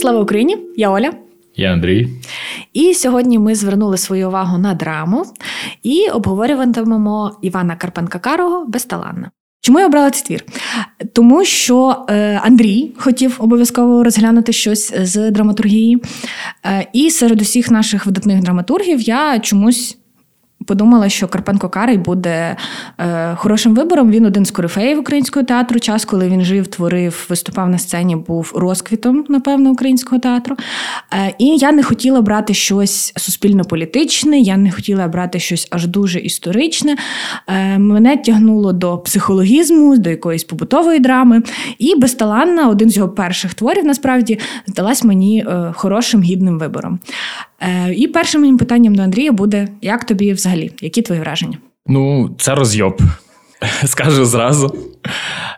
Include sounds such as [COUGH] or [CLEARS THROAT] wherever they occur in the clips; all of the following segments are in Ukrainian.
Слава Україні! Я Оля. Я Андрій. І сьогодні ми звернули свою увагу на драму і обговорюватимемо Івана Карпенка Карого Безталанна. Чому я обрала цей твір? Тому що е, Андрій хотів обов'язково розглянути щось з драматургії. Е, і серед усіх наших видатних драматургів я чомусь Подумала, що Карпенко Карий буде е, хорошим вибором. Він один з корифеїв українського театру. Час, коли він жив, творив, виступав на сцені, був розквітом, напевно, українського театру. Е, і я не хотіла брати щось суспільно-політичне, я не хотіла брати щось аж дуже історичне. Е, мене тягнуло до психологізму, до якоїсь побутової драми. І безталанна, один з його перших творів, насправді, здалась мені е, хорошим гідним вибором. Е, і першим моїм питанням до Андрія буде: як тобі взагалі? Які твої враження? Ну, це розйоб, [LAUGHS] скажу зразу.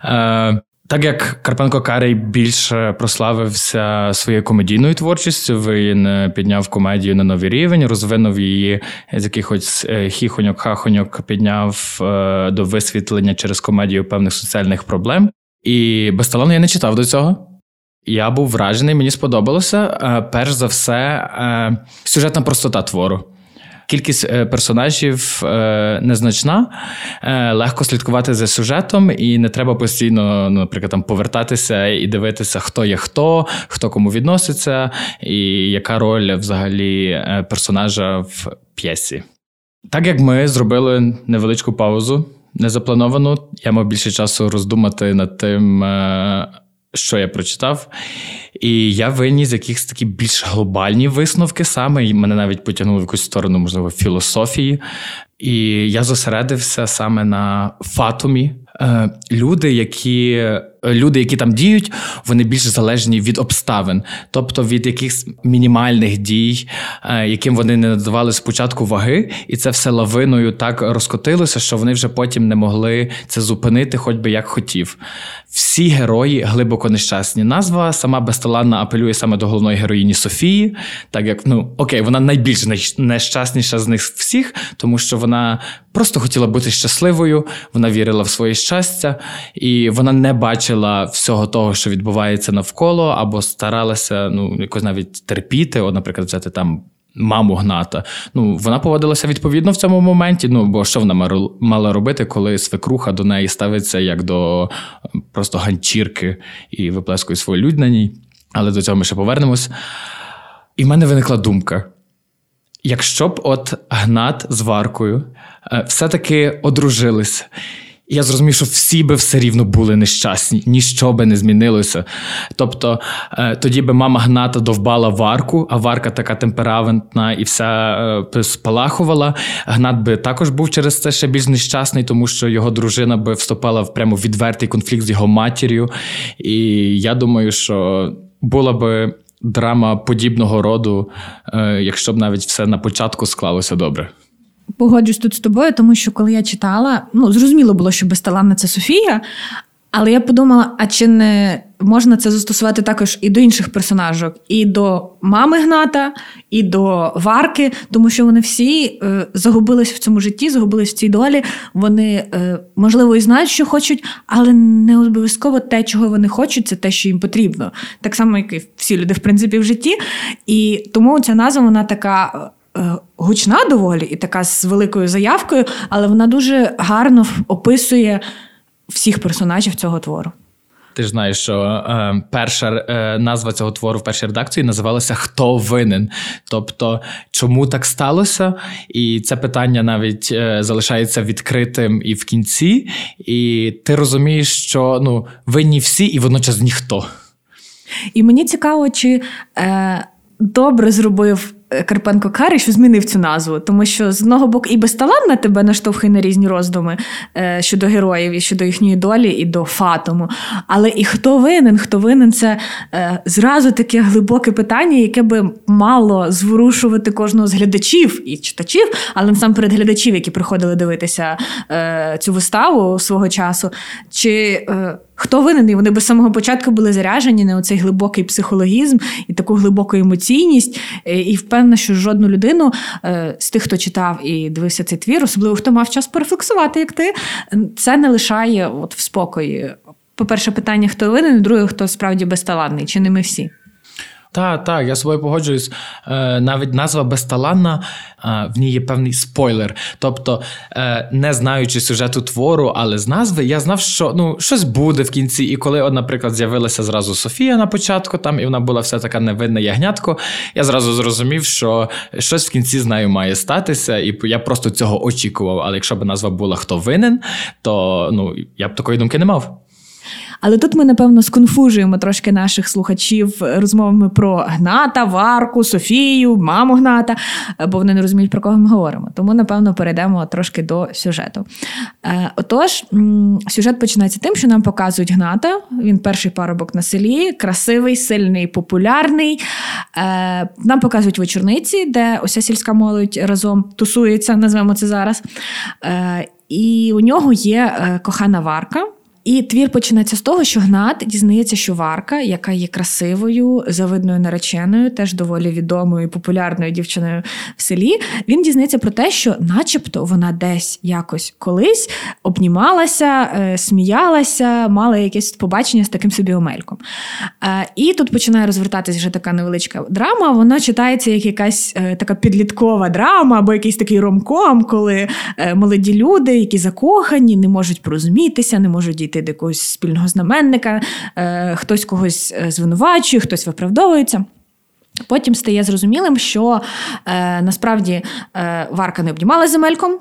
Е, так як Карпенко Карий більше прославився своєю комедійною творчістю, він підняв комедію на новий рівень, розвинув її з якихось е, хіхоньок-хахоньок, підняв до висвітлення через комедію певних соціальних проблем. І без талону я не читав до цього. Я був вражений, мені сподобалося. Е, перш за все, е, сюжетна простота твору. Кількість е, персонажів незначна, легко слідкувати за сюжетом, і не треба постійно, ну, наприклад, там повертатися і дивитися, хто є хто, хто кому відноситься, і яка роль взагалі персонажа в п'єсі. Так як ми зробили невеличку паузу, незаплановану, я мав більше часу роздумати над тим що я прочитав, і я виніс якісь такі більш глобальні висновки саме, і мене навіть потягнуло в якусь сторону, можливо, філософії. І я зосередився саме на фатумі. Е, люди, які люди, які там діють, вони більш залежні від обставин, тобто від якихось мінімальних дій, е, яким вони не надавали спочатку ваги, і це все лавиною так розкотилося, що вони вже потім не могли це зупинити, хоч би як хотів. Всі герої глибоко нещасні. Назва сама безталанна апелює саме до головної героїні Софії, так як ну окей, вона найбільш нещасніша з них всіх, тому що вона просто хотіла бути щасливою, вона вірила в своє щастя, і вона не бачила всього того, що відбувається навколо, або старалася ну якось навіть терпіти, от, наприклад, взяти там. Маму гната. Ну, вона поводилася відповідно в цьому моменті. Ну, бо що вона мала робити, коли свекруха до неї ставиться як до просто ганчірки і виплескує свою людь на ній. Але до цього ми ще повернемось. І в мене виникла думка: якщо б от гнат з варкою е, все-таки одружилися. Я зрозумів, що всі би все рівно були нещасні, ніщо би не змінилося. Тобто е, тоді би мама гната довбала варку, а варка така темпераментна і вся е, спалахувала. Гнат би також був через це ще більш нещасний, тому що його дружина би вступала в прямо відвертий конфлікт з його матір'ю. І я думаю, що була би драма подібного роду, е, якщо б навіть все на початку склалося добре. Погоджусь тут з тобою, тому що коли я читала, ну зрозуміло було, що безталанна це Софія, але я подумала: а чи не можна це застосувати також і до інших персонажок, і до мами Гната, і до Варки, тому що вони всі е, загубились в цьому житті, загубились в цій долі. Вони, е, можливо, і знають, що хочуть, але не обов'язково те, чого вони хочуть, це те, що їм потрібно. Так само, як і всі люди, в принципі, в житті. І тому ця назва вона така. Е, гучна доволі і така з великою заявкою, але вона дуже гарно описує всіх персонажів цього твору. Ти ж знаєш, що е, перша е, назва цього твору в першій редакції називалася Хто винен? Тобто, чому так сталося? І це питання навіть е, залишається відкритим і в кінці. І ти розумієш, що ну винні всі, і водночас ніхто. І мені цікаво, чи е, добре зробив Карпенко Кари, що змінив цю назву, тому що з одного боку і безталанна тебе наштовхує на різні роздуми е, щодо героїв і щодо їхньої долі, і до фатому. Але і хто винен? Хто винен це е, зразу таке глибоке питання, яке би мало зворушувати кожного з глядачів і читачів, але насамперед глядачів, які приходили дивитися е, цю виставу свого часу. Чи Хто винен? І Вони би з самого початку були заряжені на цей глибокий психологізм і таку глибоку емоційність. І впевнена, що жодну людину е, з тих, хто читав і дивився цей твір, особливо хто мав час порефлексувати, як ти, це не лишає от в спокої. По-перше, питання, хто винен, друге, хто справді безталанний, чи не ми всі. Так, так, я з собою погоджуюсь. Е, навіть назва безталанна, в ній є певний спойлер. Тобто, е, не знаючи сюжету твору, але з назви, я знав, що ну, щось буде в кінці. І коли, от, наприклад, з'явилася зразу Софія на початку, там, і вона була все така невинне ягнятко, я зразу зрозумів, що щось в кінці з нею має статися, і я просто цього очікував. Але якщо б назва була хто винен, то ну, я б такої думки не мав. Але тут ми, напевно, сконфужуємо трошки наших слухачів розмовами про Гната, Варку, Софію, маму Гната, бо вони не розуміють, про кого ми говоримо. Тому, напевно, перейдемо трошки до сюжету. Е, отож, сюжет починається тим, що нам показують Гната. Він перший парубок на селі, красивий, сильний, популярний. Е, нам показують вечорниці, де уся сільська молодь разом тусується, назвемо це зараз. Е, і у нього є кохана Варка. І твір починається з того, що Гнат дізнається, що Варка, яка є красивою, завидною нареченою, теж доволі відомою і популярною дівчиною в селі. Він дізнається про те, що, начебто, вона десь якось колись обнімалася, е, сміялася, мала якесь побачення з таким собі омельком. Е, і тут починає розвертатися вже така невеличка драма. Вона читається як якась е, така підліткова драма, або якийсь такий ромком, коли молоді люди, які закохані, не можуть порозумітися, не можуть дійти дійти до якогось спільного знаменника, е, хтось когось е, звинувачує, хтось виправдовується. Потім стає зрозумілим, що е, насправді Варка не обнімала земельком.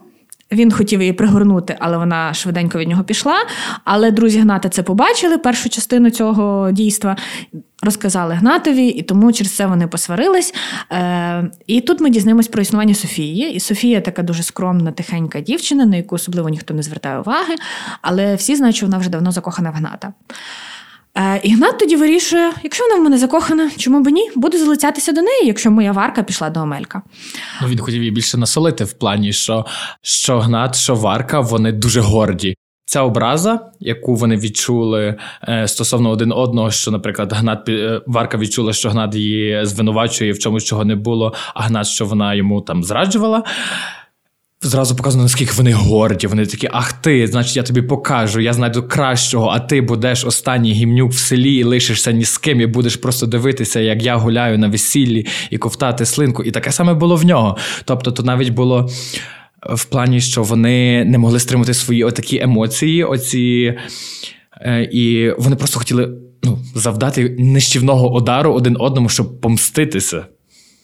Він хотів її пригорнути, але вона швиденько від нього пішла. Але друзі Гната це побачили першу частину цього дійства, розказали Гнатові, і тому через це вони посварились. Е, І тут ми дізнаємось про існування Софії. І Софія така дуже скромна, тихенька дівчина, на яку особливо ніхто не звертає уваги, але всі знають, що вона вже давно закохана в Гната. Е, Ігнат тоді вирішує, якщо вона в мене закохана, чому б ні? Буду залицятися до неї, якщо моя варка пішла до Омелька. Ну, Він хотів її більше насолити в плані, що що Гнат, що Варка, вони дуже горді. Ця образа, яку вони відчули е, стосовно один одного, що, наприклад, Гнат е, Варка відчула, що Гнат її звинувачує в чомусь, чого не було, а Гнат, що вона йому там зраджувала. Зразу показано, наскільки вони горді. Вони такі, ах ти, значить, я тобі покажу, я знайду кращого, а ти будеш останній гімнюк в селі і лишишся ні з ким, і будеш просто дивитися, як я гуляю на весіллі і ковтати слинку. І таке саме було в нього. Тобто, то навіть було в плані, що вони не могли стримати свої отакі емоції, оці, е, і вони просто хотіли ну, завдати нищівного удару один одному, щоб помститися.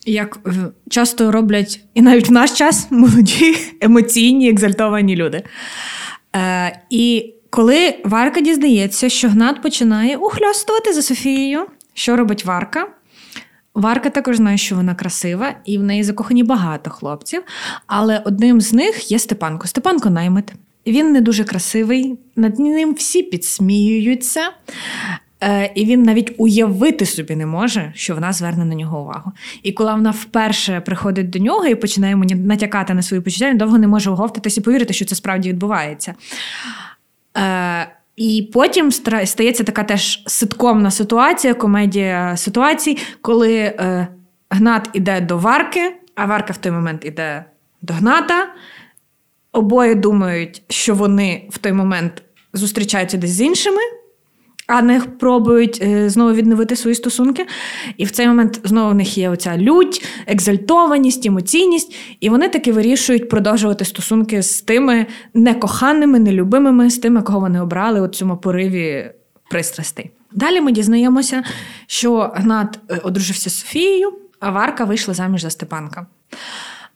Як е, часто роблять і навіть в наш час [LAUGHS] молоді, емоційні, екзальтовані люди. Е, І коли Варка дізнається, що Гнат починає ухльостувати за Софією, що робить Варка? Варка також знає, що вона красива, і в неї закохані багато хлопців. Але одним з них є Степанко. Степанко наймит. Він не дуже красивий, над ним всі підсміюються. Е, І він навіть уявити собі не може, що вона зверне на нього увагу. І коли вона вперше приходить до нього і починає мені натякати на свої почуття, він довго не може оговтатись і повірити, що це справді відбувається. Е, І потім стається така теж ситкомна ситуація, комедія ситуацій, коли е, Гнат іде до Варки, а Варка в той момент іде до Гната. Обоє думають, що вони в той момент зустрічаються десь з іншими а не пробують е, знову відновити свої стосунки. І в цей момент знову в них є оця лють, екзальтованість, емоційність, і вони таки вирішують продовжувати стосунки з тими некоханими, нелюбимими, з тими, кого вони обрали у цьому пориві пристрастей. Далі ми дізнаємося, що Гнат е, одружився з Софією, а Варка вийшла заміж за Степанка.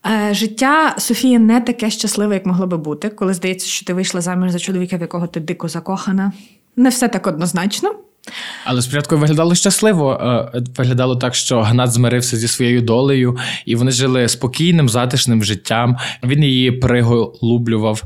Е, життя Софії не таке щасливе, як могло би бути, коли здається, що ти вийшла заміж за чоловіка, в якого ти дико закохана. Не все так однозначно. Але спочатку виглядало щасливо. Е, виглядало так, що Гнат змирився зі своєю долею, і вони жили спокійним, затишним життям. Він її приголублював.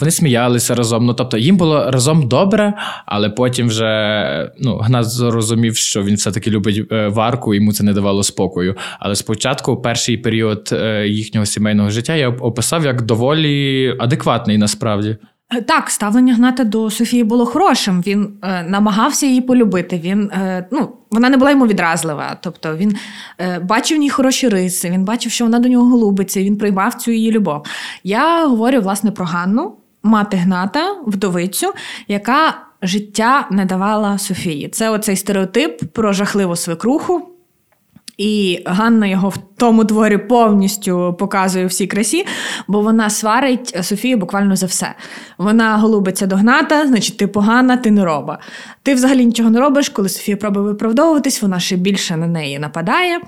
Вони сміялися разом. Ну тобто їм було разом добре, але потім вже ну, Гнат зрозумів, що він все-таки любить е, варку, йому це не давало спокою. Але спочатку, перший період е, їхнього сімейного життя я описав як доволі адекватний насправді. Е, так, ставлення Гната до Софії було хорошим. Він е, намагався її полюбити. Він, е, ну, Вона не була йому відразлива. Тобто він е, бачив в ній хороші риси, він бачив, що вона до нього голубиться, він приймав цю її любов. Я говорю власне про Ганну, мати Гната, вдовицю, яка життя не давала Софії. Це оцей стереотип про жахливу свекруху. І Ганна його в тому творі повністю показує всій красі, бо вона сварить Софію буквально за все. Вона голубиться до гната, значить, ти погана, ти не роба. Ти взагалі нічого не робиш, коли Софія пробує виправдовуватись, вона ще більше на неї нападає.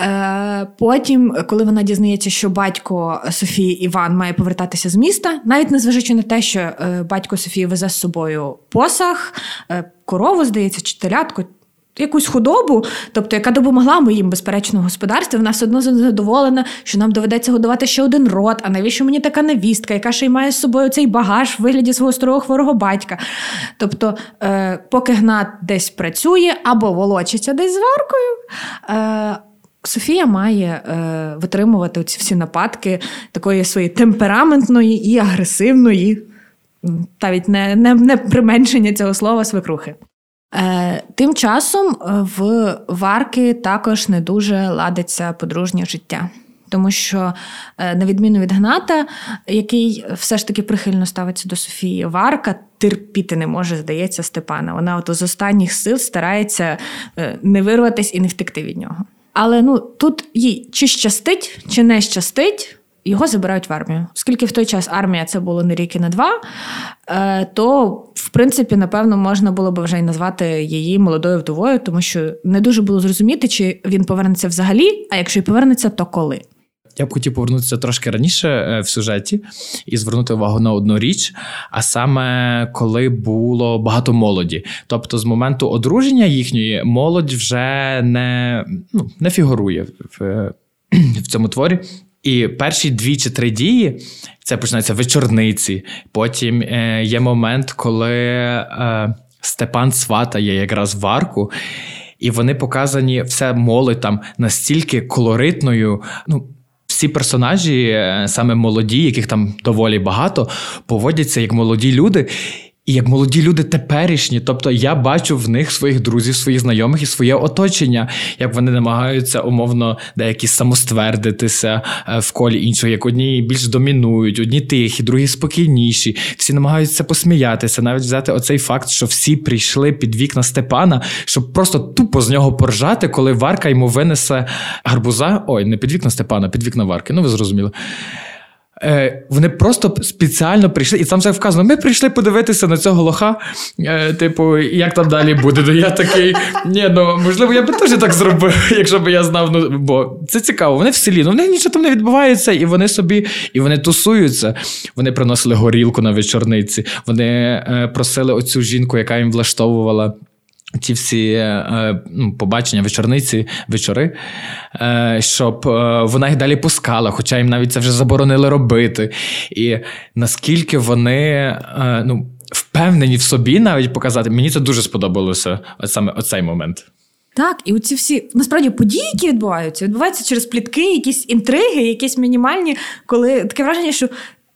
Е, потім, коли вона дізнається, що батько Софії Іван має повертатися з міста, навіть незважаючи на те, що е, батько Софії везе з собою посах, е, корову, здається, чи телятку, якусь худобу, тобто яка допомогла моїм безперечно господарстві, вона все одно задоволена, що нам доведеться годувати ще один род. А навіщо мені така невістка, яка ще й має з собою цей багаж в вигляді свого старого хворого батька? Тобто, е, поки гнат десь працює або волочиться десь з варкою. Е, Софія має е, витримувати ці всі нападки такої своєї темпераментної і агресивної, навіть не, не, не применшення цього слова свекрухи. Е, Тим часом е, в Варки також не дуже ладиться подружнє життя. Тому що, е, на відміну від Гната, який все ж таки прихильно ставиться до Софії, Варка терпіти не може, здається, Степана. Вона от з останніх сил старається не вирватися і не втекти від нього. Але ну тут їй чи щастить, чи не щастить, його забирають в армію. Оскільки в той час армія це було не рік і не два, е, то в принципі, напевно, можна було б вже й назвати її молодою вдовою, тому що не дуже було зрозуміти, чи він повернеться взагалі, а якщо й повернеться, то коли. Я б хотів повернутися трошки раніше е, в сюжеті і звернути увагу на одну річ, а саме коли було багато молоді. Тобто, з моменту одруження їхньої молодь вже не ну, не фігурує в, в [CLEARS THROAT] цьому творі. І перші дві чи три дії це починається вечорниці. Потім е, є момент, коли е, Степан сватає якраз варку. І вони показані все молодь там настільки колоритною. ну, всі персонажі, е, саме молоді, яких там доволі багато, поводяться як молоді люди. І як молоді люди теперішні, тобто я бачу в них своїх друзів, своїх знайомих і своє оточення, як вони намагаються умовно деякі самоствердитися е, в колі іншого, як одні більш домінують, одні тихі, другі спокійніші. Всі намагаються посміятися, навіть взяти оцей факт, що всі прийшли під вікна Степана, щоб просто тупо з нього поржати, коли Варка йому винесе гарбуза. Ой, не під вікна Степана, під вікна Варки. Ну ви зрозуміли. Е, Вони просто спеціально прийшли, і там все вказано. Ми прийшли подивитися на цього лоха. Е, Типу, як там далі буде? Ну я такий. Ні, ну можливо, я би теж так зробив, [LAUGHS] якщо б я знав. Ну бо це цікаво. Вони в селі, ну в них нічого там не відбувається, і вони собі і вони тусуються. Вони приносили горілку на вечорниці. Вони е, просили оцю жінку, яка їм влаштовувала. Ті всі е, ну, побачення, вечорниці, вечори, е, щоб е, вона їх далі пускала, хоча їм навіть це вже заборонили робити. І наскільки вони ну, впевнені в собі навіть показати, мені це дуже сподобалося саме оцей момент. Так, і оці всі насправді події, які відбуваються, відбуваються через плітки, якісь інтриги, якісь мінімальні, коли таке враження, що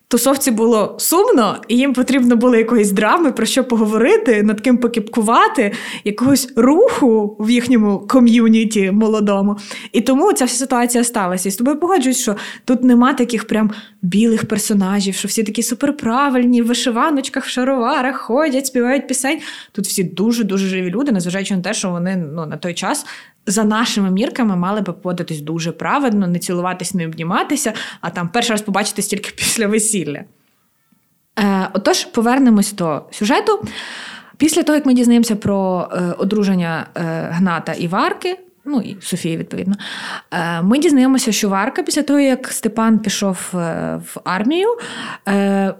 тусовці було сумно, і їм потрібно було якоїсь драми, про що поговорити, над ким покіпкувати, якогось руху в їхньому ком'юніті молодому. І тому ця вся ситуація сталася. І з тобою погоджуюсь, що тут нема таких прям білих персонажів, що всі такі суперправильні, в вишиваночках, в шароварах ходять, співають пісень. Тут всі дуже-дуже живі люди, незважаючи на те, що вони ну, на той час за нашими мірками мали би поводитись дуже праведно, не цілуватись, не обніматися, а там перший раз побачитись тільки [LAUGHS] після весілля. Е, Отож, повернемось до сюжету. Після того, як ми дізнаємося про е, одруження е, Гната і Варки, ну і Софії, відповідно, е, ми дізнаємося, що Варка, після того, як Степан пішов е, в армію, е,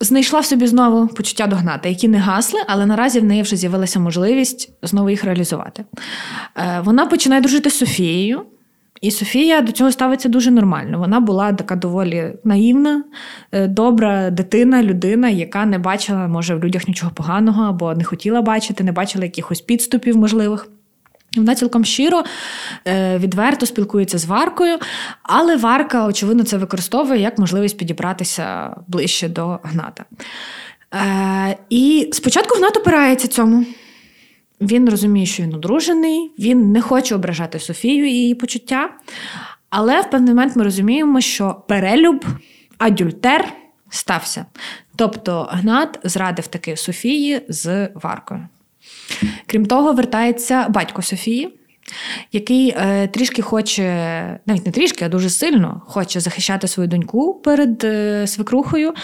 знайшла в собі знову почуття догнати, які не гасли, але наразі в неї вже з'явилася можливість знову їх реалізувати. Е, вона починає дружити з Софією. І Софія до цього ставиться дуже нормально. Вона була така доволі наївна, е, добра дитина, людина, яка не бачила, може, в людях нічого поганого або не хотіла бачити, не бачила якихось підступів можливих. Вона цілком щиро, е, відверто спілкується з Варкою, але Варка, очевидно, це використовує як можливість підібратися ближче до Гната. Е, і спочатку Гнат опирається цьому. Він розуміє, що він одружений, він не хоче ображати Софію і її почуття. Але в певний момент ми розуміємо, що перелюб, адюльтер стався. Тобто Гнат зрадив таки Софії з Варкою. Крім того, вертається батько Софії який е, трішки хоче, навіть не трішки, а дуже сильно хоче захищати свою доньку перед е, свекрухою.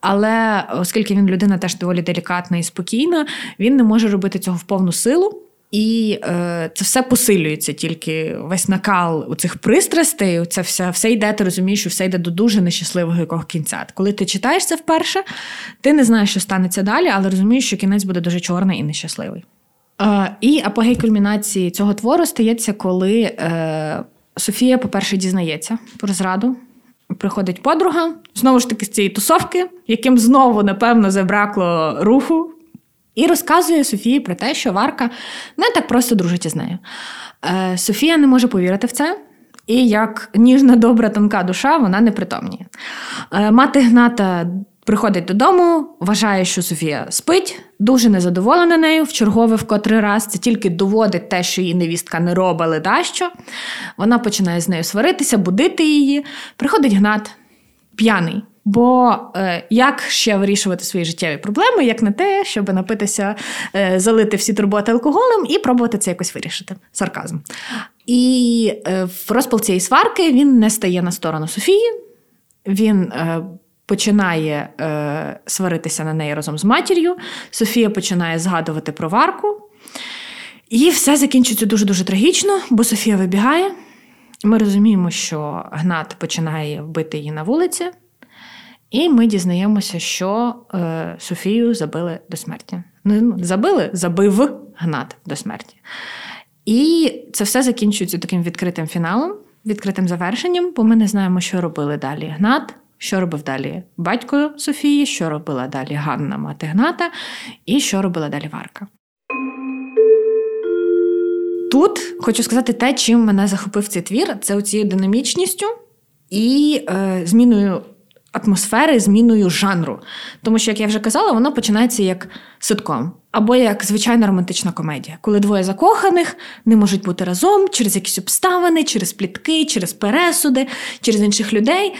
Але оскільки він людина теж доволі делікатна і спокійна, він не може робити цього в повну силу. І е, це все посилюється, тільки весь накал у цих пристрастей. Це все все йде, ти розумієш, що все йде до дуже нещасливого якого кінця. Коли ти читаєш це вперше, ти не знаєш, що станеться далі, але розумієш, що кінець буде дуже чорний і нещасливий. Е, І апогей кульмінації цього твору стається, коли е, Софія, по-перше, дізнається про зраду. Приходить подруга, знову ж таки з цієї тусовки, яким знову, напевно, забракло руху і розказує Софії про те, що Варка не так просто дружить із нею. Е, Софія не може повірити в це. І як ніжна, добра, тонка душа, вона не притомніє. Е, мати Гната приходить додому, вважає, що Софія спить, дуже незадоволена нею в чергове в котрий раз. Це тільки доводить те, що її невістка не робила дащо. Вона починає з нею сваритися, будити її. Приходить Гнат п'яний. Бо е, як ще вирішувати свої життєві проблеми, як не те, щоб напитися, е, залити всі турботи алкоголем і пробувати це якось вирішити. Сарказм. І е, в розпал цієї сварки він не стає на сторону Софії, він е, починає е, сваритися на неї разом з матір'ю. Софія починає згадувати про варку. І все закінчується дуже-дуже трагічно, бо Софія вибігає. Ми розуміємо, що Гнат починає вбити її на вулиці. І ми дізнаємося, що е, Софію забили до смерті. Ну, забили, забив Гнат до смерті. І це все закінчується таким відкритим фіналом, відкритим завершенням, бо ми не знаємо, що робили далі Гнат, що робив далі батько Софії, що робила далі Ганна мати Гната, і що робила далі Варка. Тут хочу сказати те, чим мене захопив цей твір, це оцією динамічністю і е, зміною атмосфери зміною жанру. Тому що, як я вже казала, воно починається як ситком або як звичайна романтична комедія, коли двоє закоханих не можуть бути разом через якісь обставини, через плітки, через пересуди, через інших людей.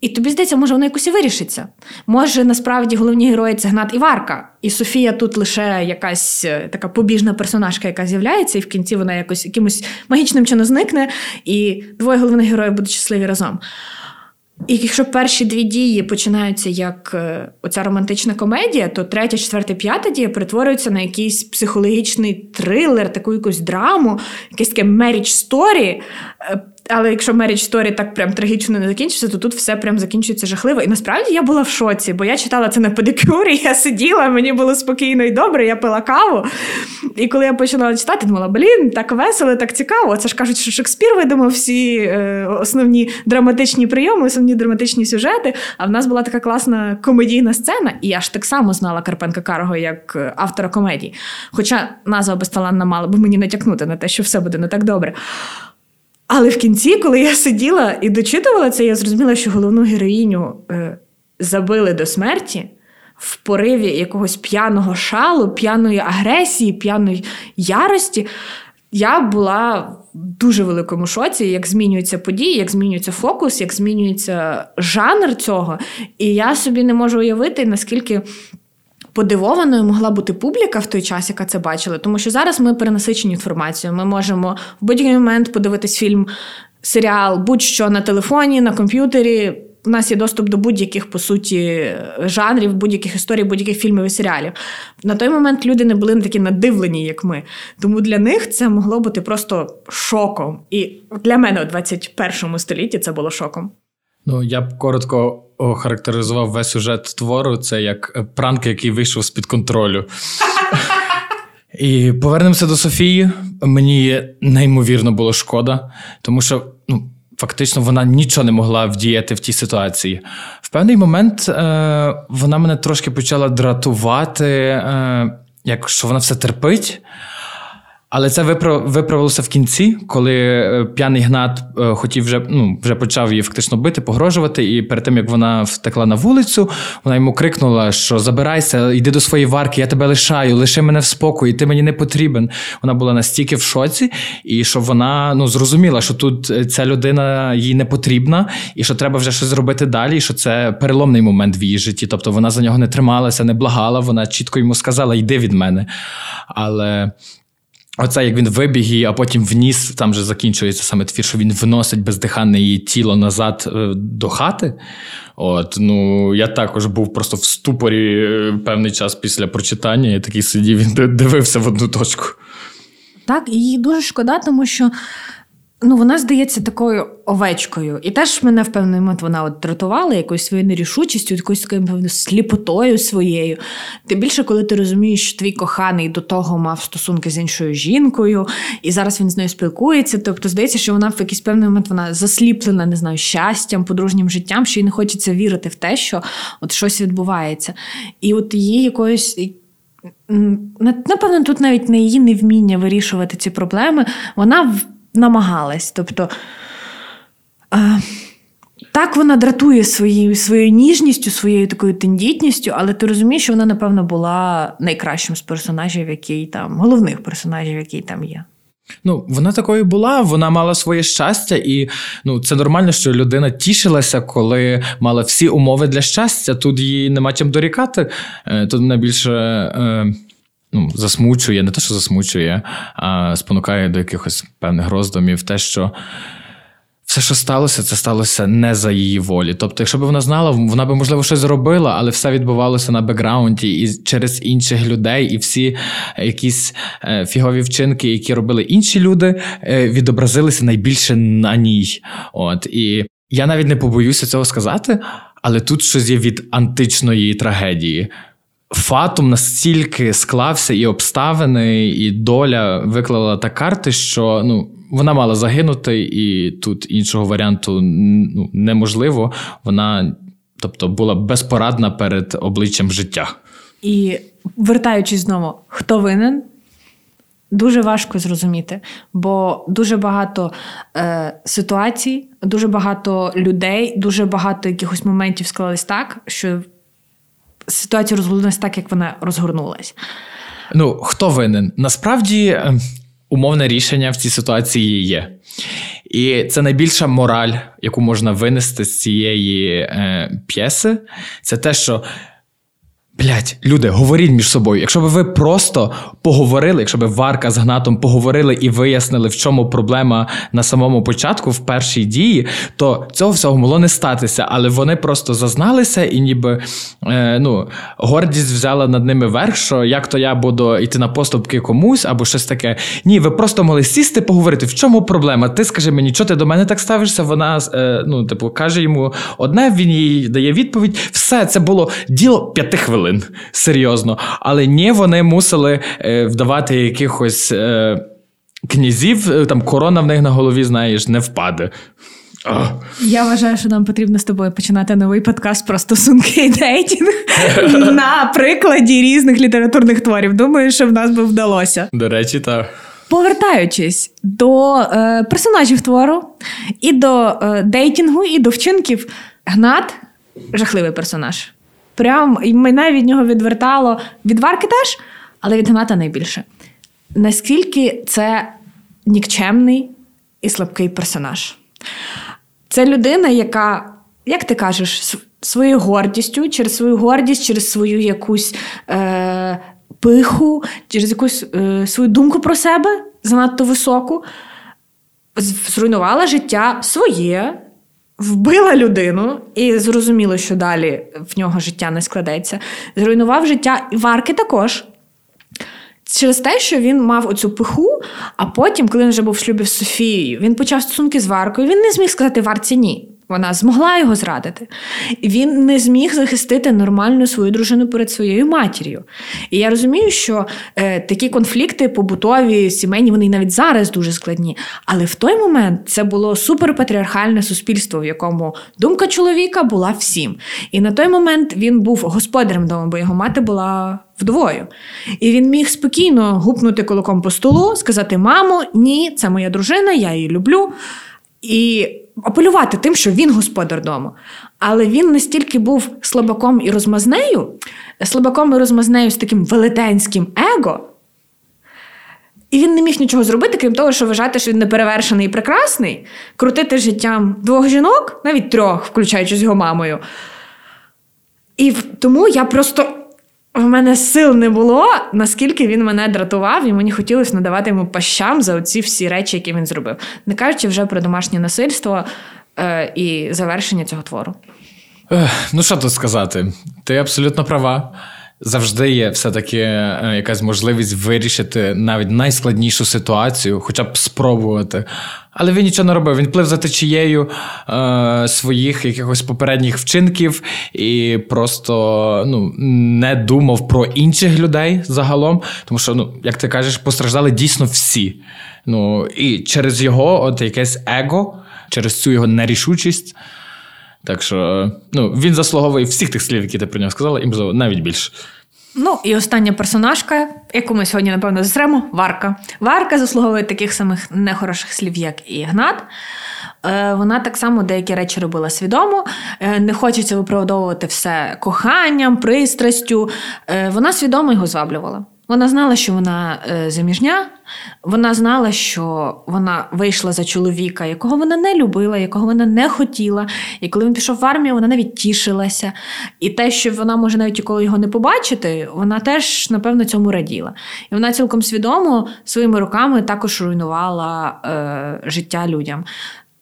І тобі здається, може, воно якось і вирішиться. Може, насправді головні герої це Гнат і Варка, і Софія тут лише якась е, така побіжна персонажка, яка з'являється, і в кінці вона якось якимось магічним чином зникне, і двоє головних героїв будуть щасливі разом. І якщо перші дві дії починаються як е, оця романтична комедія, то третя, четверта, п'ята дія перетворюється на якийсь психологічний трилер, таку якусь драму, якесь таке marriage story, е, але якщо Marriage Story так прям трагічно не закінчиться, то тут все прям закінчується жахливо. І насправді я була в шоці, бо я читала це на педикюрі, я сиділа, мені було спокійно і добре, я пила каву. І коли я почала читати, думала, блін, так весело, так цікаво. Це ж кажуть, що Шекспір видумав всі е, основні драматичні прийоми, основні драматичні сюжети. А в нас була така класна комедійна сцена, і я ж так само знала Карпенка Карого як е, автора комедії. Хоча назва безталанна мала би мені натякнути на те, що все буде не так добре. Але в кінці, коли я сиділа і дочитувала це, я зрозуміла, що головну героїню е, забили до смерті в пориві якогось п'яного шалу, п'яної агресії, п'яної ярості. Я була в дуже великому шоці, як змінюються події, як змінюється фокус, як змінюється жанр цього. І я собі не можу уявити, наскільки подивованою могла бути публіка в той час, яка це бачила, тому що зараз ми перенасичені інформацією. Ми можемо в будь-який момент подивитись фільм, серіал, будь-що на телефоні, на комп'ютері. У нас є доступ до будь-яких по суті жанрів, будь-яких історій, будь-яких фільмів і серіалів. На той момент люди не були такі надивлені, як ми. Тому для них це могло бути просто шоком. І для мене у 21 столітті це було шоком. Ну я б коротко охарактеризував весь сюжет твору. Це як е, пранк, який вийшов з під контролю. [LAUGHS] І повернемося до Софії. Мені неймовірно було шкода, тому що ну, фактично вона нічого не могла вдіяти в тій ситуації. В певний момент е, вона мене трошки почала дратувати, е, як що вона все терпить. Але це виправилося в кінці, коли е, п'яний гнат е, хотів вже ну, вже почав її фактично бити, погрожувати. І перед тим як вона втекла на вулицю, вона йому крикнула: що забирайся, йди до своєї варки, я тебе лишаю, лиши мене в спокої, ти мені не потрібен. Вона була настільки в шоці, і що вона ну зрозуміла, що тут е, ця людина їй не потрібна, і що треба вже щось зробити далі. і Що це переломний момент в її житті. Тобто вона за нього не трималася, не благала. Вона чітко йому сказала: Йди від мене. Але Оце як він вибіг її, а потім вніс, там же закінчується саме твір, що він вносить бездиханне її тіло назад е, до хати. От, ну, Я також був просто в ступорі е, певний час після прочитання. Я такий сидів, він дивився в одну точку. Так, і дуже шкода, тому що Ну, вона здається такою овечкою. І теж мене в певний момент вона от дратувала якоюсь своєю нерішучістю, якоюсь такою сліпотою своєю. Тим більше, коли ти розумієш, що твій коханий до того мав стосунки з іншою жінкою, і зараз він з нею спілкується. Тобто, здається, що вона в якийсь певний момент вона засліплена, не знаю, щастям, подружнім життям, що їй не хочеться вірити в те, що от щось відбувається. І от її якоюсь. Напевно, тут навіть не її невміння вирішувати ці проблеми. Вона намагалась. Тобто е, так вона дратує своєю своєю ніжністю, своєю такою тендітністю, але ти розумієш, що вона, напевно, була найкращим з персонажів, який там, головних персонажів, які там є. Ну, вона такою була, вона мала своє щастя, і ну, це нормально, що людина тішилася, коли мала всі умови для щастя. Тут їй нема чим дорікати. Е, тут мене більше. Е, ну, засмучує, не те, що засмучує, а спонукає до якихось певних роздумів, те, що. Все, що сталося, це сталося не за її волі. Тобто, якщо б вона знала, вона б, можливо, щось зробила, але все відбувалося на бекграунді і через інших людей, і всі якісь е, фігові вчинки, які робили інші люди, е, відобразилися найбільше на ній. От І я навіть не побоюся цього сказати, але тут щось є від античної трагедії. Фатум настільки склався і обставини, і доля виклала так карти, що ну, вона мала загинути, і тут іншого варіанту ну, неможливо. Вона, тобто, була безпорадна перед обличчям життя. І вертаючись знову, хто винен? Дуже важко зрозуміти, бо дуже багато е, ситуацій, дуже багато людей, дуже багато якихось моментів склались так, що ситуація розгорнулася так, як вона розгорнулась. Ну, хто винен? Насправді ем, умовне рішення в цій ситуації є. І це найбільша мораль, яку можна винести з цієї е, п'єси, це те, що Блять, люди, говоріть між собою. Якщо б ви просто поговорили, якщо б Варка з Гнатом поговорили і вияснили, в чому проблема на самому початку, в першій дії, то цього всього могло не статися. Але вони просто зазналися, і ніби е, ну, гордість взяла над ними верх, що як то я буду йти на поступки комусь або щось таке. Ні, ви просто могли сісти, поговорити. В чому проблема? Ти скажи мені, що ти до мене так ставишся? Вона е, ну, типу, каже йому одне, він їй дає відповідь. Все це було діло п'яти хвилин хвилин серйозно. Але ні, вони мусили е, вдавати якихось е, князів, е, там корона в них на голові, знаєш, не впаде. Oh. Я вважаю, що нам потрібно з тобою починати новий подкаст про стосунки і дейтінг [LAUGHS] на прикладі різних літературних творів. Думаю, що в нас би вдалося. До речі, так. Повертаючись до е, персонажів твору, і до е, дейтінгу, і до вчинків, Гнат жахливий персонаж. Прям і мене від нього відвертало від варки теж, але від Гната найбільше. Наскільки це нікчемний і слабкий персонаж? Це людина, яка, як ти кажеш, своєю гордістю, через свою гордість, через свою якусь е, пиху, через якусь е, свою думку про себе занадто високу, зруйнувала життя своє, Вбила людину, і зрозуміло, що далі в нього життя не складеться. Зруйнував життя і Варки також. Через те, що він мав оцю пиху, а потім, коли він вже був в шлюбі з Софією, він почав стосунки з Варкою, він не зміг сказати Варці ні. Вона змогла його зрадити. Він не зміг захистити нормальну свою дружину перед своєю матір'ю. І я розумію, що е, такі конфлікти побутові, сімейні, вони навіть зараз дуже складні. Але в той момент це було суперпатріархальне суспільство, в якому думка чоловіка була всім. І на той момент він був господарем дому, бо його мати була вдвою. І він міг спокійно гупнути кулаком по столу, сказати: Мамо, ні, це моя дружина, я її люблю. І апелювати тим, що він господар дому. Але він настільки був слабаком і розмазнею, слабаком і розмазнею з таким велетенським его. І він не міг нічого зробити, крім того, що вважати, що він неперевершений і прекрасний, крутити життям двох жінок, навіть трьох, включаючи з його мамою. І тому я просто в мене сил не було, наскільки він мене дратував, і мені хотілося надавати йому пащам за оці всі речі, які він зробив. Не кажучи вже про домашнє насильство е, і завершення цього твору. Ну, що тут сказати? Ти абсолютно права. Завжди є все-таки е, якась можливість вирішити навіть найскладнішу ситуацію, хоча б спробувати. Але він нічого не робив. Він плив за течією е, своїх якихось попередніх вчинків і просто ну, не думав про інших людей загалом. Тому що, ну, як ти кажеш, постраждали дійсно всі. Ну, І через його от якесь его, через цю його нерішучість. Так що ну, він заслуговує всіх тих слів, які ти про нього сказала, і можливо навіть більше. Ну і остання персонажка, яку ми сьогодні, напевно, засремо, Варка. Варка заслуговує таких самих нехороших слів, як і Гнат. Е, вона так само деякі речі робила свідомо. Е, не хочеться виправдовувати все коханням, пристрастю. Е, вона свідомо його зваблювала. Вона знала, що вона е, заміжня, вона знала, що вона вийшла за чоловіка, якого вона не любила, якого вона не хотіла. І коли він пішов в армію, вона навіть тішилася. І те, що вона може навіть коли його не побачити, вона теж, напевно, цьому раділа. І вона цілком свідомо своїми руками також руйнувала е, життя людям.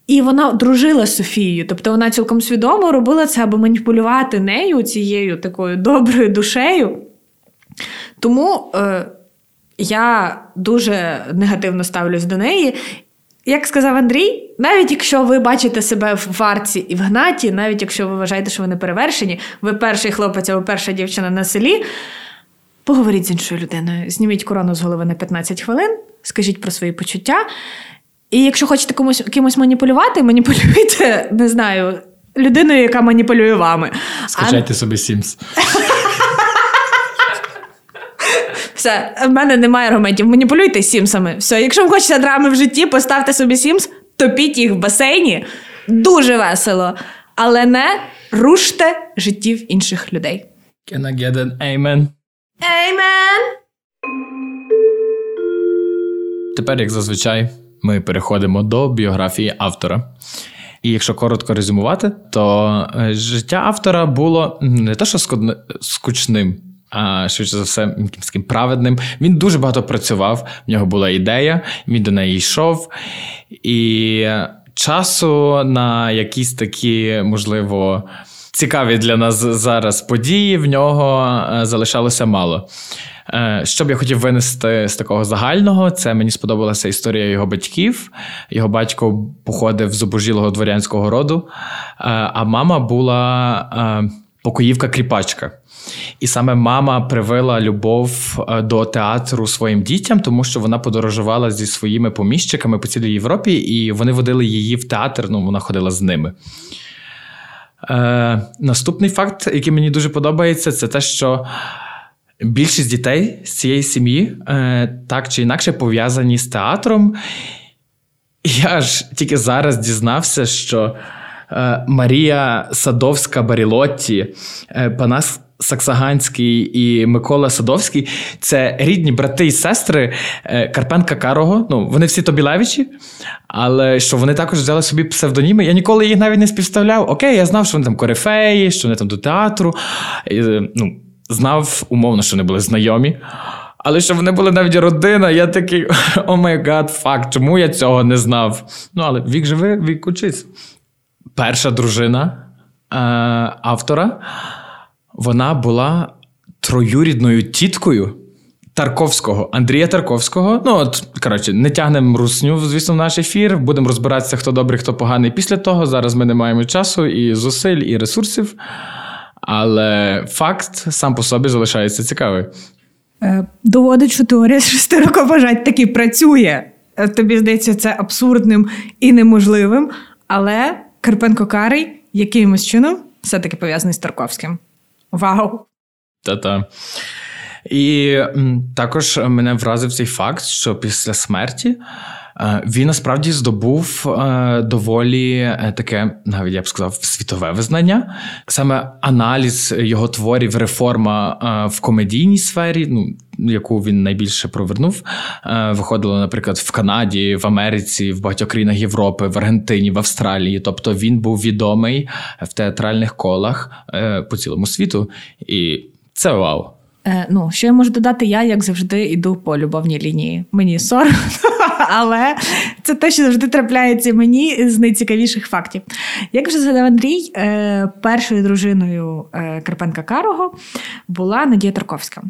І вона дружила з Софією, тобто вона цілком свідомо робила це, аби маніпулювати нею, цією такою доброю душею. Тому е, я дуже негативно ставлюсь до неї. Як сказав Андрій, навіть якщо ви бачите себе в варці і в гнаті, навіть якщо ви вважаєте, що ви не перевершені, ви перший хлопець, а ви перша дівчина на селі, поговоріть з іншою людиною, зніміть корону з голови на 15 хвилин, скажіть про свої почуття. І якщо хочете комусь кимось маніпулювати, маніпулюйте, не знаю, людиною, яка маніпулює вами. Скачайте а... собі Sims. [LAUGHS] Все, в мене немає аргументів. Маніпулюйте сімсами. Все, якщо вам хочеться драми в житті, поставте собі сімс, топіть їх в басейні. Дуже весело. Але не руште життів інших людей. Can I get an amen? Amen! Тепер, як зазвичай, ми переходимо до біографії автора. І якщо коротко резюмувати, то е, життя автора було не те, що скучним, швидше за все, таким праведним. Він дуже багато працював, в нього була ідея, він до неї йшов. І часу на якісь такі, можливо, цікаві для нас зараз події в нього е, залишалося мало. Е, що б я хотів винести з такого загального, це мені сподобалася історія його батьків. Його батько походив з обожілого дворянського роду, е, а мама була покоївка-кріпачка. І саме мама привела любов е, до театру своїм дітям, тому що вона подорожувала зі своїми поміщиками по цілій Європі, і вони водили її в театр. Ну, вона ходила з ними. Е, Наступний факт, який мені дуже подобається, це те, що більшість дітей з цієї сім'ї е, так чи інакше пов'язані з театром. Я ж тільки зараз дізнався, що Марія Садовська Барілотті, е, Панас Саксаганський і Микола Садовський це рідні брати і сестри е, Карпенка Карого. Ну, вони всі Тобілевичі, але що вони також взяли собі псевдоніми. Я ніколи їх навіть не співставляв. Окей, я знав, що вони там корифеї, що вони там до театру. Ну, Знав умовно, що вони були знайомі. Але що вони були навіть родина, я такий, [LAUGHS] oh my God, факт, чому я цього не знав? Ну, але вік живе, вік учись. Перша дружина е, автора вона була троюрідною тіткою Тарковського, Андрія Тарковського. Ну, от, коротше, не тягнемо русню, звісно, в наш ефір. Будемо розбиратися, хто добрий, хто поганий після того. Зараз ми не маємо часу, і зусиль, і ресурсів. Але факт сам по собі залишається цікавий. Е, доводить, що теорія шестирокобажать таки працює. Е, тобі здається, це абсурдним і неможливим. Але Карпенко Карий якимось чином все-таки пов'язаний з Тарковським. Вау! Та-та. І також мене вразив цей факт, що після смерті е, він насправді здобув е, доволі е, таке, навіть я б сказав, світове визнання. Саме аналіз його творів, реформа в комедійній сфері. ну, Яку він найбільше провернув, виходило, наприклад, в Канаді, в Америці, в багатьох країнах Європи, в Аргентині, в Австралії. Тобто він був відомий в театральних колах по цілому світу, і це вау. Е, ну, що я можу додати, я, як завжди, йду по любовній лінії. Мені соромно, [LAUGHS] але це те, що завжди трапляється мені з найцікавіших фактів. Як вже згадав Андрій, е, першою дружиною е, Карпенка Карого була Надія Тарковська.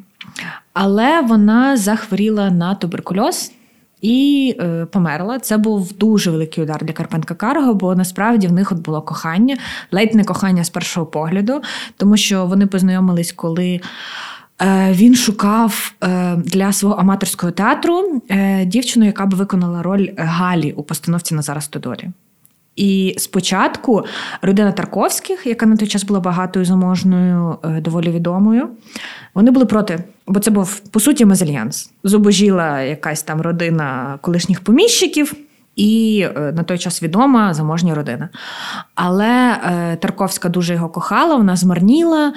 Але вона захворіла на туберкульоз. І е, померла. Це був дуже великий удар для Карпенка Карго, бо насправді в них от було кохання, ледь не кохання з першого погляду, тому що вони познайомились, коли він шукав е, для свого аматорського театру е, дівчину, яка б виконала роль Галі у постановці Назара Стодолі. І спочатку родина Тарковських, яка на той час була багатою заможною, доволі відомою, вони були проти, бо це був по суті мезальянс. Зубожіла якась там родина колишніх поміщиків і е, на той час відома заможня родина. Але е, Тарковська дуже його кохала, вона змарніла,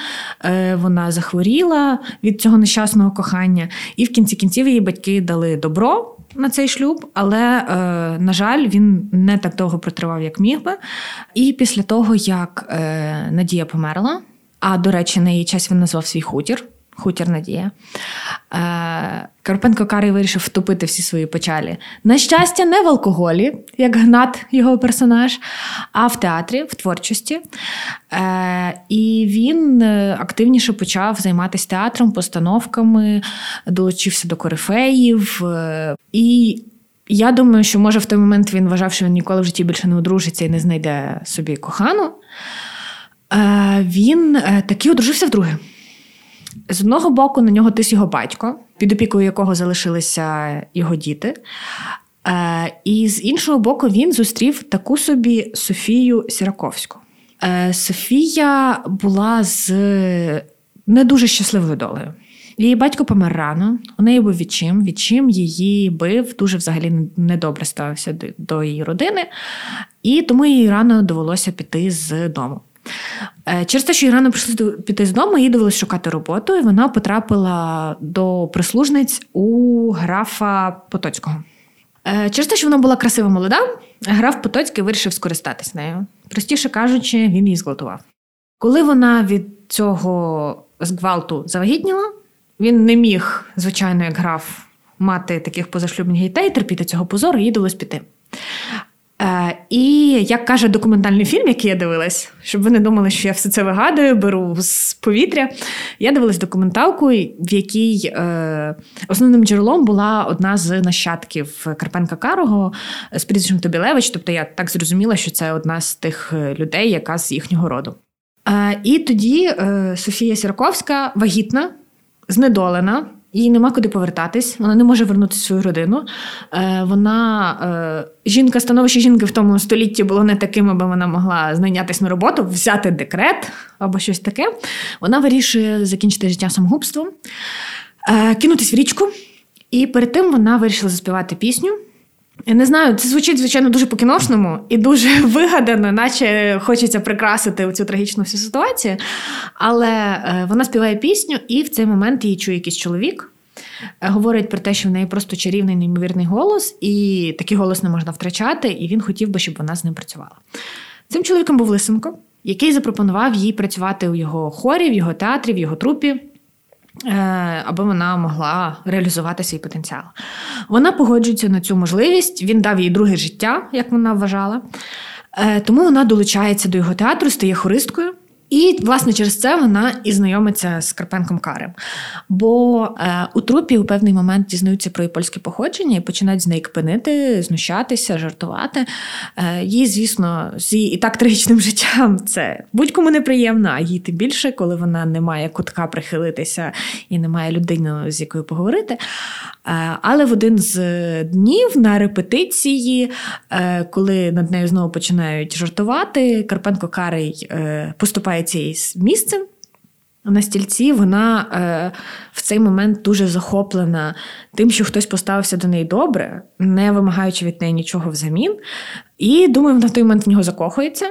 е, вона захворіла від цього нещасного кохання, і в кінці кінців її батьки дали добро. На цей шлюб, але, на жаль, він не так довго протривав, як міг би. І після того, як Надія померла, а до речі, на її час він назвав свій хутір хутір Надія. Е, Карпенко Карий вирішив втопити всі свої печалі. На щастя, не в алкоголі, як гнат його персонаж, а в театрі, в творчості. Е, і він е, активніше почав займатися театром, постановками, долучився до корифеїв. І я думаю, що може в той момент він вважав, що він ніколи в житті більше не одружиться і не знайде собі кохану. Він таки одружився вдруге. З одного боку, на нього тис його батько, під опікою якого залишилися його діти. Е, і з іншого боку, він зустрів таку собі Софію Сіраковську. Е, Софія була з не дуже щасливою долею. Її батько помер рано, у неї був відчим. Відчим її бив, дуже взагалі недобре ставився до її родини, і тому їй рано довелося піти з дому. Е, через те, що їй рано прийшли піти з дому, їй довелося шукати роботу, і вона потрапила до прислужниць у графа Потоцького. Е, через те, що вона була красива молода, граф Потоцький вирішив скористатись нею. Простіше кажучи, він її зґвалтував. Коли вона від цього зґвалту завагітніла, він не міг, звичайно, як граф, мати таких позашлюбних дітей, терпіти цього позору, їй довелось піти. Е, і як каже документальний фільм, який я дивилась, щоб ви не думали, що я все це вигадую, беру з повітря. Я дивилась документалку, в якій е, основним джерелом була одна з нащадків Карпенка Карого з прізвищем Тобілевич. Тобто я так зрозуміла, що це одна з тих е, людей, яка з їхнього роду. Е, і тоді е, Софія Сірковська вагітна, знедолена. Їй нема куди повертатись, вона не може вернутися в свою родину. Е, Вона е, жінка, становище жінки в тому столітті було не таким, аби вона могла знайнятися на роботу, взяти декрет або щось таке. Вона вирішує закінчити життя самогубством, е, кинутись в річку, і перед тим вона вирішила заспівати пісню. Я не знаю, це звучить, звичайно, дуже по-кіношному і дуже [LAUGHS] вигадано, наче хочеться прикрасити цю трагічну всю ситуацію. Але е, вона співає пісню, і в цей момент її чує якийсь чоловік. Е, говорить про те, що в неї просто чарівний, неймовірний голос, і такий голос не можна втрачати, і він хотів би, щоб вона з ним працювала. Цим чоловіком був Лисенко, який запропонував їй працювати у його хорі, в його театрі, в його трупі. Е, аби вона могла реалізувати свій потенціал. Вона погоджується на цю можливість. Він дав їй друге життя, як вона вважала. Е, тому вона долучається до його театру, стає хористкою. І, власне, через це вона і знайомиться з Карпенком Карем. Бо е, у трупі у певний момент дізнаються про її польське походження і починають з неї кпинити, знущатися, жартувати. Е, Їй, звісно, з її і так трагічним [LAUGHS] життям це будь-кому неприємно, а їй тим більше, коли вона не має кутка прихилитися і не має людини, з якою поговорити. Е, але в один з днів на репетиції, е, коли над нею знову починають жартувати, Карпенко Карий е, поступає цією місцем. На стільці вона е, в цей момент дуже захоплена тим, що хтось поставився до неї добре, не вимагаючи від неї нічого взамін. І думаю, вона в той момент в нього закохується.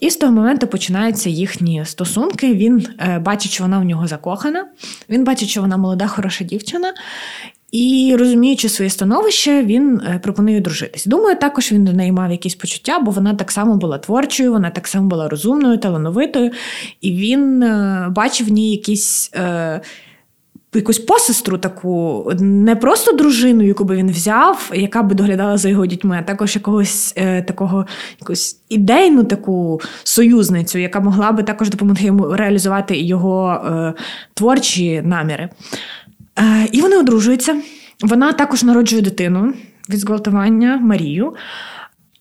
І з того моменту починаються їхні стосунки. Він е, бачить, що вона в нього закохана. Він бачить, що вона молода, хороша дівчина. І розуміючи своє становище, він е, пропонує дружитись. Думаю, також він до неї мав якісь почуття, бо вона так само була творчою, вона так само була розумною, талановитою, і він е, бачив в ній якісь. Е, якусь посестру таку, не просто дружину, яку би він взяв, яка би доглядала за його дітьми, а також якогось е, такого якусь ідейну таку союзницю, яка могла би також допомогти йому реалізувати його е, творчі наміри. Е, І вони одружуються. Вона також народжує дитину від зґвалтування Марію.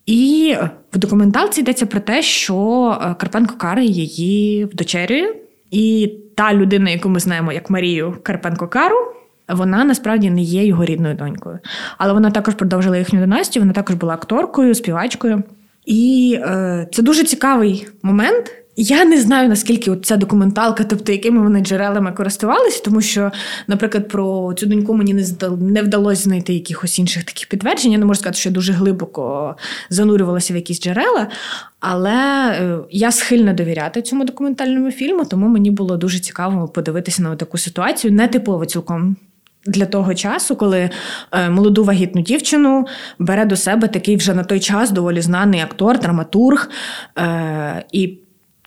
І в документалці йдеться про те, що е, Карпенко Кари її вдочерює. І та людина, яку ми знаємо як Марію Карпенко Кару, вона насправді не є його рідною донькою. Але вона також продовжила їхню династію, вона також була акторкою, співачкою. І е, це дуже цікавий момент. Я не знаю, наскільки ця документалка, тобто якими вони джерелами користувалися, тому що, наприклад, про цю доньку мені не вдалося знайти якихось інших таких підтверджень. Я не можу сказати, що я дуже глибоко занурювалася в якісь джерела, але е, я схильна довіряти цьому документальному фільму, тому мені було дуже цікаво подивитися на таку ситуацію, нетипово цілком. Для того часу, коли е, молоду вагітну дівчину бере до себе такий вже на той час доволі знаний актор, драматург. Е, і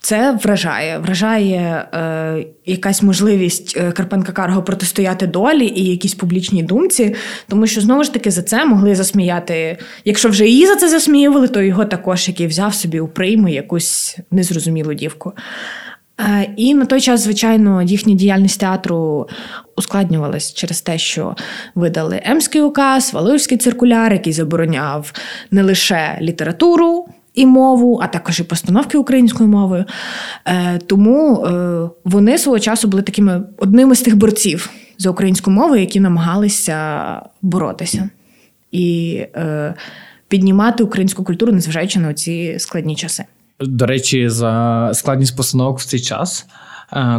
це вражає. Вражає е, якась можливість е, Карпенка Карго протистояти долі і якійсь публічній думці, тому що знову ж таки за це могли засміяти. Якщо вже її за це засміювали, то його також, який взяв собі у прийму якусь незрозумілу дівку. Е, і на той час, звичайно, їхня діяльність театру ускладнювалась через те, що видали Емський указ, Валуївський циркуляр, який забороняв не лише літературу і мову, а також і постановки українською мовою. Е, Тому е, вони свого часу були такими одними з тих борців за українську мову, які намагалися боротися і е, піднімати українську культуру, незважаючи на ці складні часи. До речі, за складність постановок в цей час,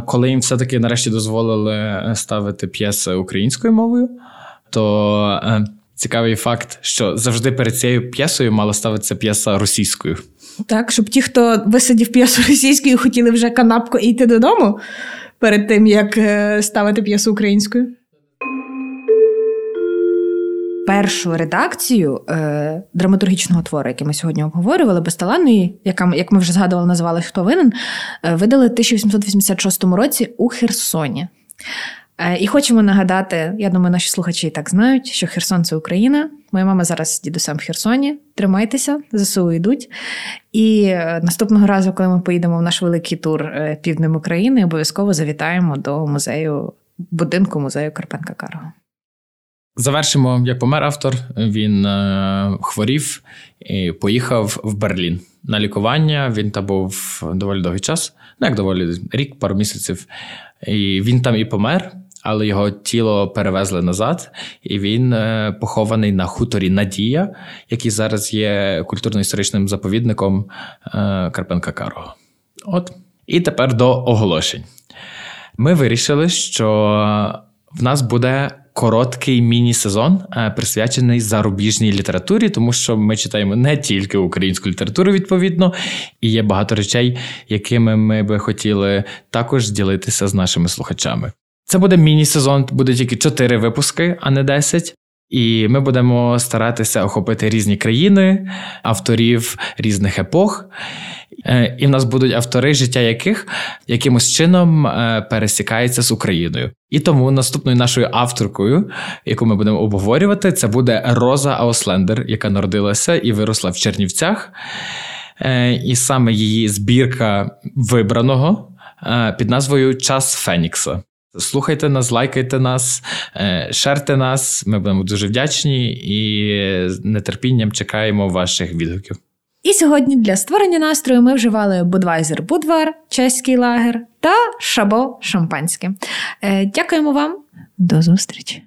коли їм все-таки нарешті дозволили ставити п'єси українською мовою, то цікавий факт, що завжди перед цією п'єсою мала ставитися п'єса російською. Так, щоб ті, хто висадів п'єсу російською, хотіли вже канапку і йти додому перед тим, як е, ставити п'єсу українською. Першу редакцію е, драматургічного твору, який ми сьогодні обговорювали, безталанної, яка як ми вже згадували, називалась Хто винен, е, видали в 1886 році у Херсоні. Е, і хочемо нагадати, я думаю, наші слухачі і так знають, що Херсон це Україна. Моя мама зараз з дідусем в Херсоні. Тримайтеся, ЗСУ йдуть. І е, наступного разу, коли ми поїдемо в наш великий тур е, півднем України, обов'язково завітаємо до музею будинку музею Карпенка Карго. Завершимо, як помер автор. Він хворів і поїхав в Берлін на лікування. Він там був доволі довгий час, ну як доволі рік, пару місяців. І Він там і помер але його тіло перевезли назад, і він е, похований на хуторі Надія, який зараз є культурно-історичним заповідником е, Карпенка Карого. От. І тепер до оголошень. Ми вирішили, що в нас буде. Короткий міні-сезон е, присвячений зарубіжній літературі, тому що ми читаємо не тільки українську літературу, відповідно, і є багато речей, якими ми би хотіли також ділитися з нашими слухачами. Це буде міні-сезон, буде тільки 4 випуски, а не 10. І ми будемо старатися охопити різні країни, авторів різних епох. Е, і в нас будуть автори, життя яких якимось чином е, пересікається з Україною. І тому наступною нашою авторкою, яку ми будемо обговорювати, це буде Роза Ауслендер, яка народилася і виросла в Чернівцях. Е, і саме її збірка вибраного під назвою Час Фенікса. Слухайте нас, лайкайте нас, е, шерте нас. Ми будемо дуже вдячні і з нетерпінням чекаємо ваших відгуків. І сьогодні для створення настрою ми вживали Будвайзер Будвар, чеський лагер та шабо шампанське. Е, дякуємо вам, до зустрічі!